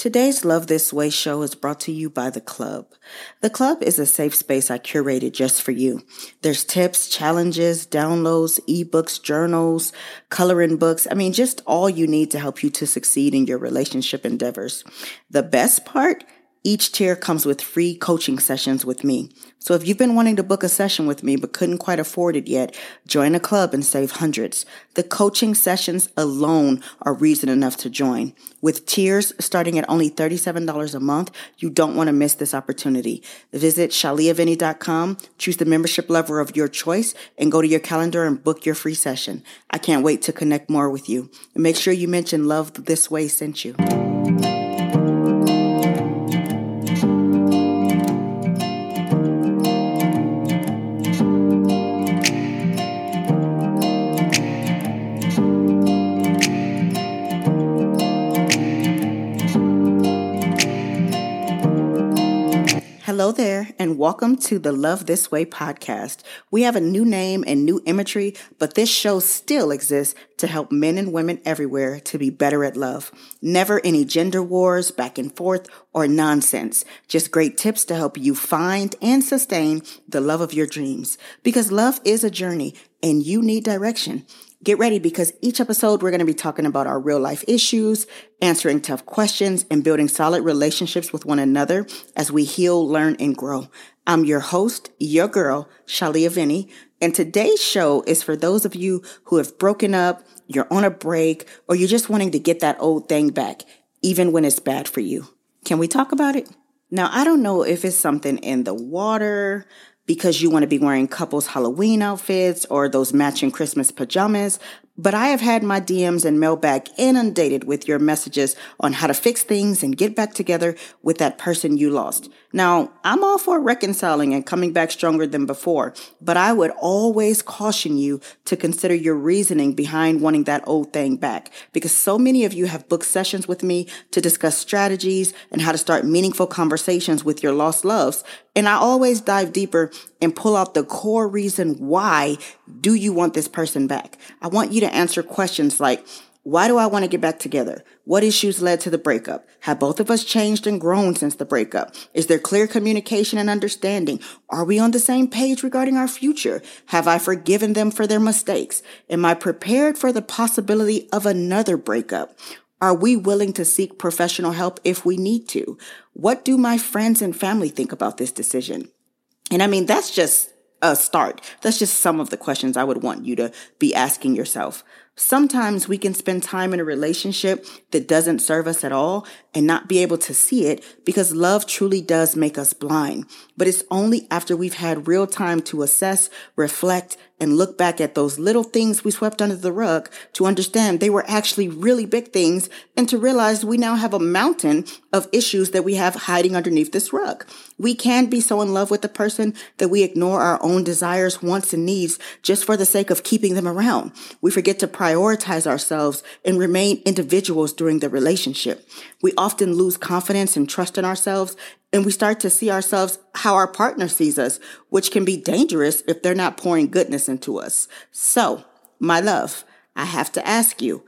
Today's Love This Way show is brought to you by The Club. The Club is a safe space I curated just for you. There's tips, challenges, downloads, ebooks, journals, coloring books. I mean, just all you need to help you to succeed in your relationship endeavors. The best part? Each tier comes with free coaching sessions with me. So if you've been wanting to book a session with me but couldn't quite afford it yet, join a club and save hundreds. The coaching sessions alone are reason enough to join. With tiers starting at only $37 a month, you don't want to miss this opportunity. Visit shaliavinny.com, choose the membership level of your choice, and go to your calendar and book your free session. I can't wait to connect more with you. And make sure you mention Love This Way sent you. Hello there, and welcome to the Love This Way podcast. We have a new name and new imagery, but this show still exists to help men and women everywhere to be better at love. Never any gender wars, back and forth, or nonsense. Just great tips to help you find and sustain the love of your dreams. Because love is a journey, and you need direction. Get ready because each episode we're going to be talking about our real life issues, answering tough questions, and building solid relationships with one another as we heal, learn, and grow. I'm your host, your girl, Shalia Vinny, and today's show is for those of you who have broken up, you're on a break, or you're just wanting to get that old thing back, even when it's bad for you. Can we talk about it? Now, I don't know if it's something in the water, because you want to be wearing couples Halloween outfits or those matching Christmas pajamas, but I have had my DMs and mailbag inundated with your messages on how to fix things and get back together with that person you lost. Now, I'm all for reconciling and coming back stronger than before, but I would always caution you to consider your reasoning behind wanting that old thing back because so many of you have booked sessions with me to discuss strategies and how to start meaningful conversations with your lost loves. And I always dive deeper and pull out the core reason why do you want this person back? I want you to answer questions like, why do I want to get back together? What issues led to the breakup? Have both of us changed and grown since the breakup? Is there clear communication and understanding? Are we on the same page regarding our future? Have I forgiven them for their mistakes? Am I prepared for the possibility of another breakup? Are we willing to seek professional help if we need to? What do my friends and family think about this decision? And I mean, that's just a start. That's just some of the questions I would want you to be asking yourself. Sometimes we can spend time in a relationship that doesn't serve us at all and not be able to see it because love truly does make us blind. But it's only after we've had real time to assess, reflect, and look back at those little things we swept under the rug to understand they were actually really big things and to realize we now have a mountain of issues that we have hiding underneath this rug. We can be so in love with the person that we ignore our own desires, wants, and needs just for the sake of keeping them around. We forget to prioritize ourselves and remain individuals during the relationship. We often lose confidence and trust in ourselves and we start to see ourselves how our partner sees us, which can be dangerous if they're not pouring goodness into us. So, my love, I have to ask you,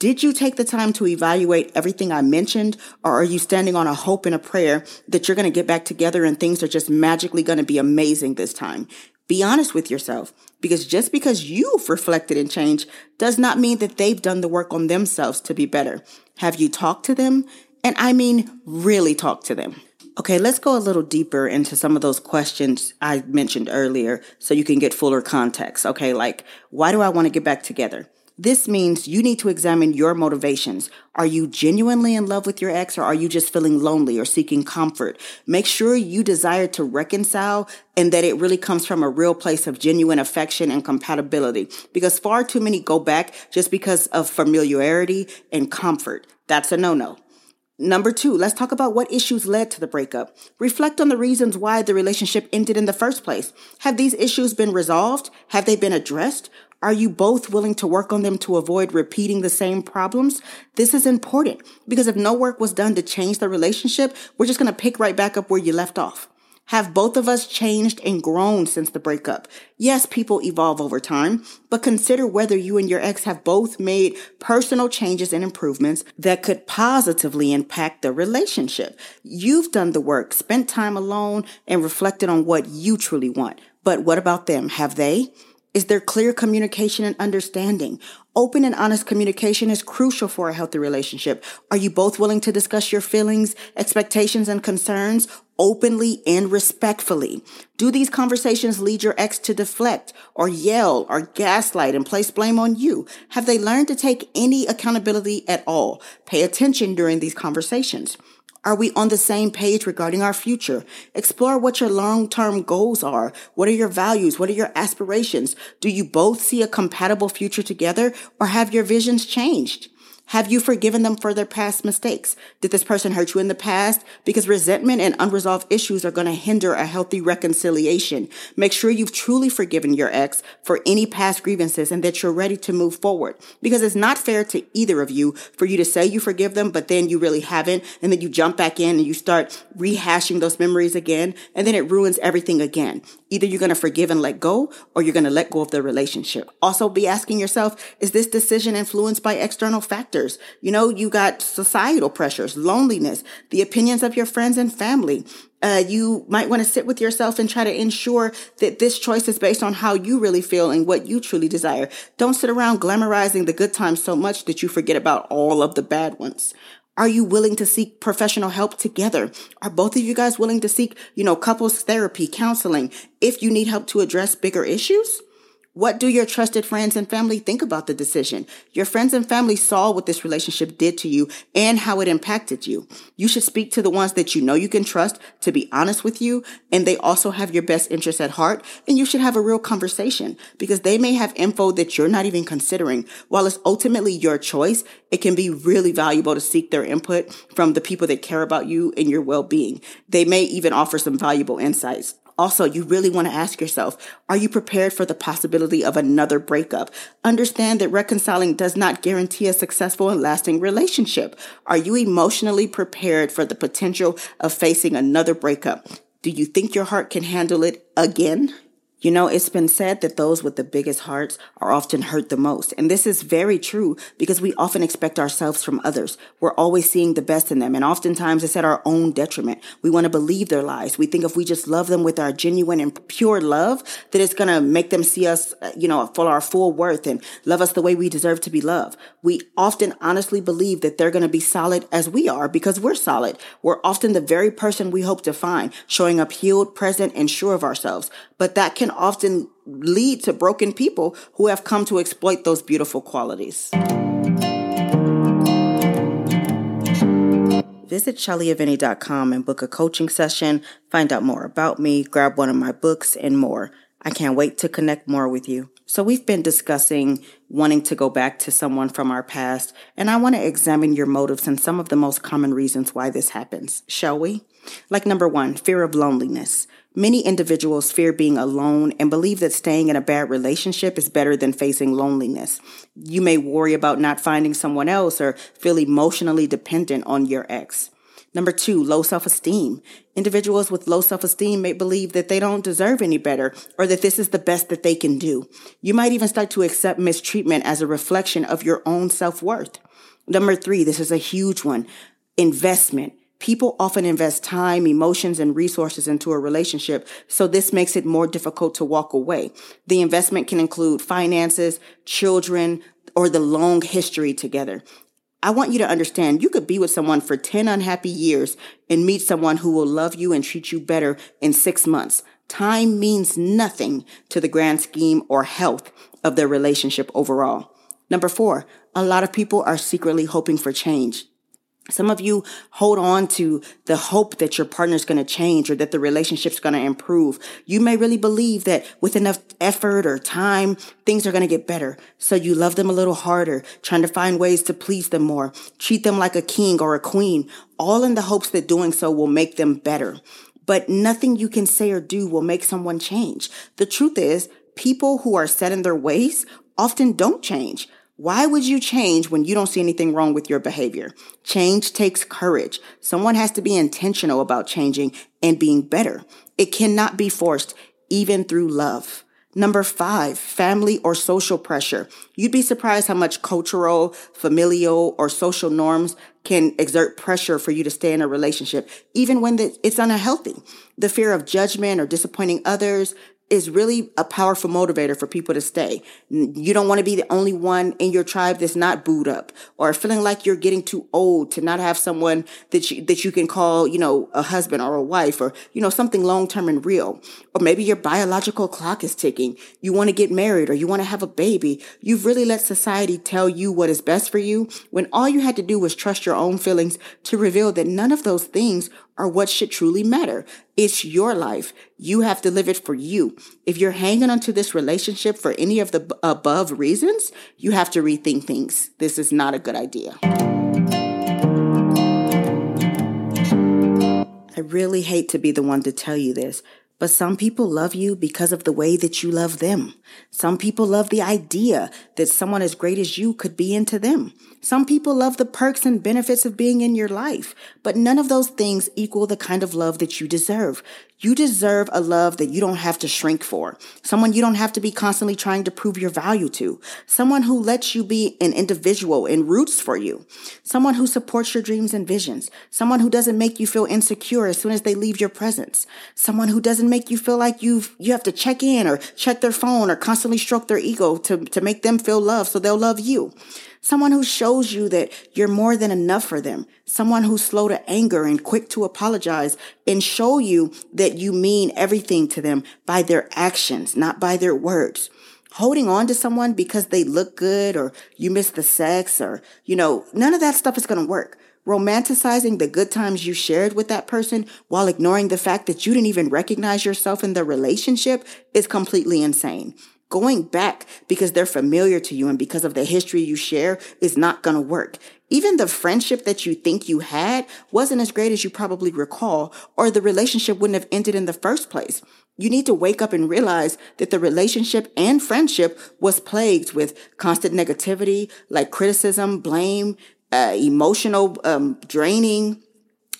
did you take the time to evaluate everything I mentioned, or are you standing on a hope and a prayer that you're going to get back together and things are just magically going to be amazing this time? Be honest with yourself because just because you've reflected and changed does not mean that they've done the work on themselves to be better. Have you talked to them? And I mean, really talk to them. Okay, let's go a little deeper into some of those questions I mentioned earlier so you can get fuller context. Okay, like, why do I want to get back together? This means you need to examine your motivations. Are you genuinely in love with your ex or are you just feeling lonely or seeking comfort? Make sure you desire to reconcile and that it really comes from a real place of genuine affection and compatibility because far too many go back just because of familiarity and comfort. That's a no-no. Number two, let's talk about what issues led to the breakup. Reflect on the reasons why the relationship ended in the first place. Have these issues been resolved? Have they been addressed? Are you both willing to work on them to avoid repeating the same problems? This is important because if no work was done to change the relationship, we're just going to pick right back up where you left off. Have both of us changed and grown since the breakup? Yes, people evolve over time, but consider whether you and your ex have both made personal changes and improvements that could positively impact the relationship. You've done the work, spent time alone, and reflected on what you truly want. But what about them? Have they? Is there clear communication and understanding? Open and honest communication is crucial for a healthy relationship. Are you both willing to discuss your feelings, expectations, and concerns openly and respectfully? Do these conversations lead your ex to deflect or yell or gaslight and place blame on you? Have they learned to take any accountability at all? Pay attention during these conversations. Are we on the same page regarding our future? Explore what your long-term goals are. What are your values? What are your aspirations? Do you both see a compatible future together or have your visions changed? Have you forgiven them for their past mistakes? Did this person hurt you in the past? Because resentment and unresolved issues are going to hinder a healthy reconciliation. Make sure you've truly forgiven your ex for any past grievances and that you're ready to move forward. Because it's not fair to either of you for you to say you forgive them, but then you really haven't. And then you jump back in and you start rehashing those memories again. And then it ruins everything again. Either you're going to forgive and let go or you're going to let go of the relationship. Also be asking yourself, is this decision influenced by external factors? You know, you got societal pressures, loneliness, the opinions of your friends and family. Uh, you might want to sit with yourself and try to ensure that this choice is based on how you really feel and what you truly desire. Don't sit around glamorizing the good times so much that you forget about all of the bad ones. Are you willing to seek professional help together? Are both of you guys willing to seek, you know, couples therapy, counseling, if you need help to address bigger issues? What do your trusted friends and family think about the decision? Your friends and family saw what this relationship did to you and how it impacted you. You should speak to the ones that you know you can trust to be honest with you, and they also have your best interests at heart, and you should have a real conversation because they may have info that you're not even considering. While it's ultimately your choice, it can be really valuable to seek their input from the people that care about you and your well-being. They may even offer some valuable insights. Also, you really want to ask yourself, are you prepared for the possibility of another breakup? Understand that reconciling does not guarantee a successful and lasting relationship. Are you emotionally prepared for the potential of facing another breakup? Do you think your heart can handle it again? You know, it's been said that those with the biggest hearts are often hurt the most. And this is very true because we often expect ourselves from others. We're always seeing the best in them. And oftentimes it's at our own detriment. We want to believe their lies. We think if we just love them with our genuine and pure love, that it's going to make them see us, uh, you know, for our full worth and love us the way we deserve to be loved. We often honestly believe that they're going to be solid as we are because we're solid. We're often the very person we hope to find, showing up healed, present, and sure of ourselves. But that can often lead to broken people who have come to exploit those beautiful qualities. Visit shaliavinny.com and book a coaching session, find out more about me, grab one of my books, and more. I can't wait to connect more with you. So we've been discussing wanting to go back to someone from our past, and I want to examine your motives and some of the most common reasons why this happens. Shall we? Like number one, fear of loneliness. Many individuals fear being alone and believe that staying in a bad relationship is better than facing loneliness. You may worry about not finding someone else or feel emotionally dependent on your ex. Number two, low self-esteem. Individuals with low self-esteem may believe that they don't deserve any better or that this is the best that they can do. You might even start to accept mistreatment as a reflection of your own self-worth. Number three, this is a huge one. Investment. People often invest time, emotions, and resources into a relationship, so this makes it more difficult to walk away. The investment can include finances, children, or the long history together. I want you to understand you could be with someone for 10 unhappy years and meet someone who will love you and treat you better in six months. Time means nothing to the grand scheme or health of their relationship overall. Number four, a lot of people are secretly hoping for change. Some of you hold on to the hope that your partner's going to change or that the relationship's going to improve. You may really believe that with enough effort or time, things are going to get better. So you love them a little harder, trying to find ways to please them more, treat them like a king or a queen, all in the hopes that doing so will make them better. But nothing you can say or do will make someone change. The truth is, people who are set in their ways often don't change. Why would you change when you don't see anything wrong with your behavior? Change takes courage. Someone has to be intentional about changing and being better. It cannot be forced, even through love. Number five, family or social pressure. You'd be surprised how much cultural, familial, or social norms can exert pressure for you to stay in a relationship, even when it's unhealthy. The fear of judgment or disappointing others, is really a powerful motivator for people to stay. You don't want to be the only one in your tribe that's not booed up or feeling like you're getting too old to not have someone that you, that you can call, you know, a husband or a wife or, you know, something long term and real. Or maybe your biological clock is ticking. You want to get married or you want to have a baby. You've really let society tell you what is best for you when all you had to do was trust your own feelings to reveal that none of those things are what should truly matter. It's your life. You have to live it for you. If you're hanging onto this relationship for any of the above reasons, you have to rethink things. This is not a good idea. I really hate to be the one to tell you this, but some people love you because of the way that you love them. Some people love the idea that someone as great as you could be into them. Some people love the perks and benefits of being in your life, but none of those things equal the kind of love that you deserve. You deserve a love that you don't have to shrink for. Someone you don't have to be constantly trying to prove your value to. Someone who lets you be an individual and roots for you. Someone who supports your dreams and visions. Someone who doesn't make you feel insecure as soon as they leave your presence. Someone who doesn't make you feel like you've, you have to check in or check their phone or constantly stroke their ego to, to make them feel loved so they'll love you. Someone who shows you that you're more than enough for them. Someone who's slow to anger and quick to apologize and show you that you mean everything to them by their actions, not by their words. Holding on to someone because they look good or you miss the sex or, you know, none of that stuff is going to work. Romanticizing the good times you shared with that person while ignoring the fact that you didn't even recognize yourself in the relationship is completely insane going back because they're familiar to you and because of the history you share is not going to work. Even the friendship that you think you had wasn't as great as you probably recall, or the relationship wouldn't have ended in the first place. You need to wake up and realize that the relationship and friendship was plagued with constant negativity, like criticism, blame, uh, emotional um, draining,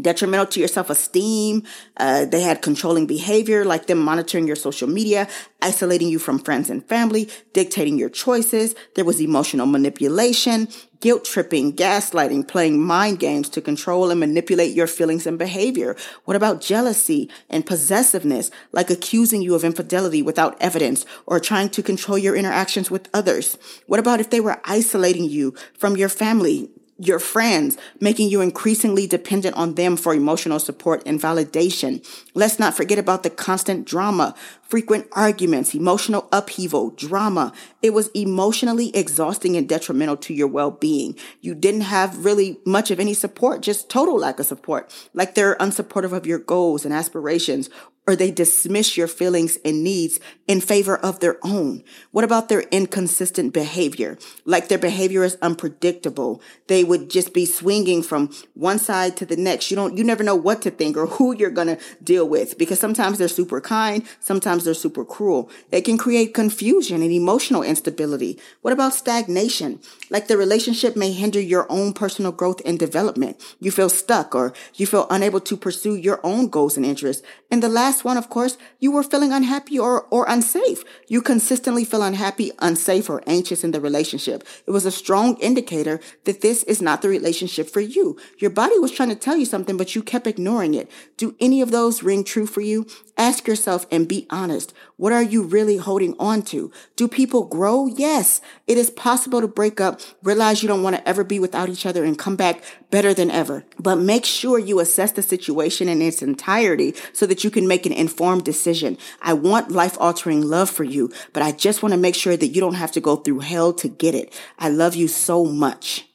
detrimental to your self-esteem. Uh, they had controlling behavior, like them monitoring your social media, isolating you from friends and family, dictating your choices. There was emotional manipulation, guilt tripping, gaslighting, playing mind games to control and manipulate your feelings and behavior. What about jealousy and possessiveness, like accusing you of infidelity without evidence or trying to control your interactions with others? What about if they were isolating you from your family, your friends, making you increasingly dependent on them for emotional support and validation. Let's not forget about the constant drama, frequent arguments, emotional upheaval, drama. It was emotionally exhausting and detrimental to your well-being. You didn't have really much of any support, just total lack of support. Like they're unsupportive of your goals and aspirations or they dismiss your feelings and needs in favor of their own? What about their inconsistent behavior? Like their behavior is unpredictable. They would just be swinging from one side to the next. You don't, you never know what to think or who you're going to deal with because sometimes they're super kind. Sometimes they're super cruel. It can create confusion and emotional instability. What about stagnation? Like the relationship may hinder your own personal growth and development. You feel stuck or you feel unable to pursue your own goals and interests. And the last last one, of course, you were feeling unhappy or, or unsafe. You consistently feel unhappy, unsafe, or anxious in the relationship. It was a strong indicator that this is not the relationship for you. Your body was trying to tell you something, but you kept ignoring it. Do any of those ring true for you? Ask yourself and be honest. What are you really holding on to? Do people grow? Yes. It is possible to break up, realize you don't want to ever be without each other and come back better than ever. But make sure you assess the situation in its entirety so that you can make an informed decision. I want life altering love for you, but I just want to make sure that you don't have to go through hell to get it. I love you so much.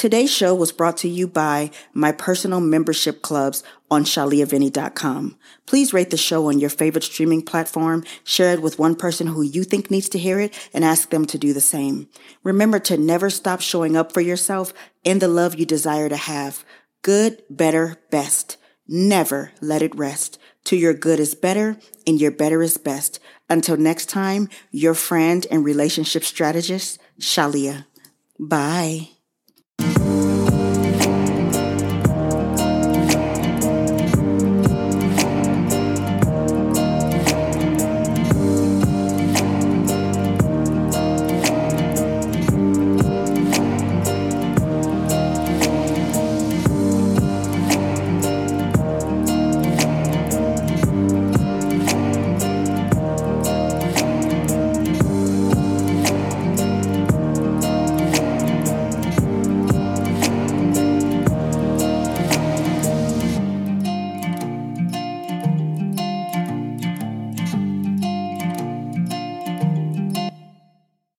Today's show was brought to you by my personal membership clubs on shaliavinny.com. Please rate the show on your favorite streaming platform, share it with one person who you think needs to hear it, and ask them to do the same. Remember to never stop showing up for yourself and the love you desire to have. Good, better, best. Never let it rest. To your good is better and your better is best. Until next time, your friend and relationship strategist, Shalia. Bye.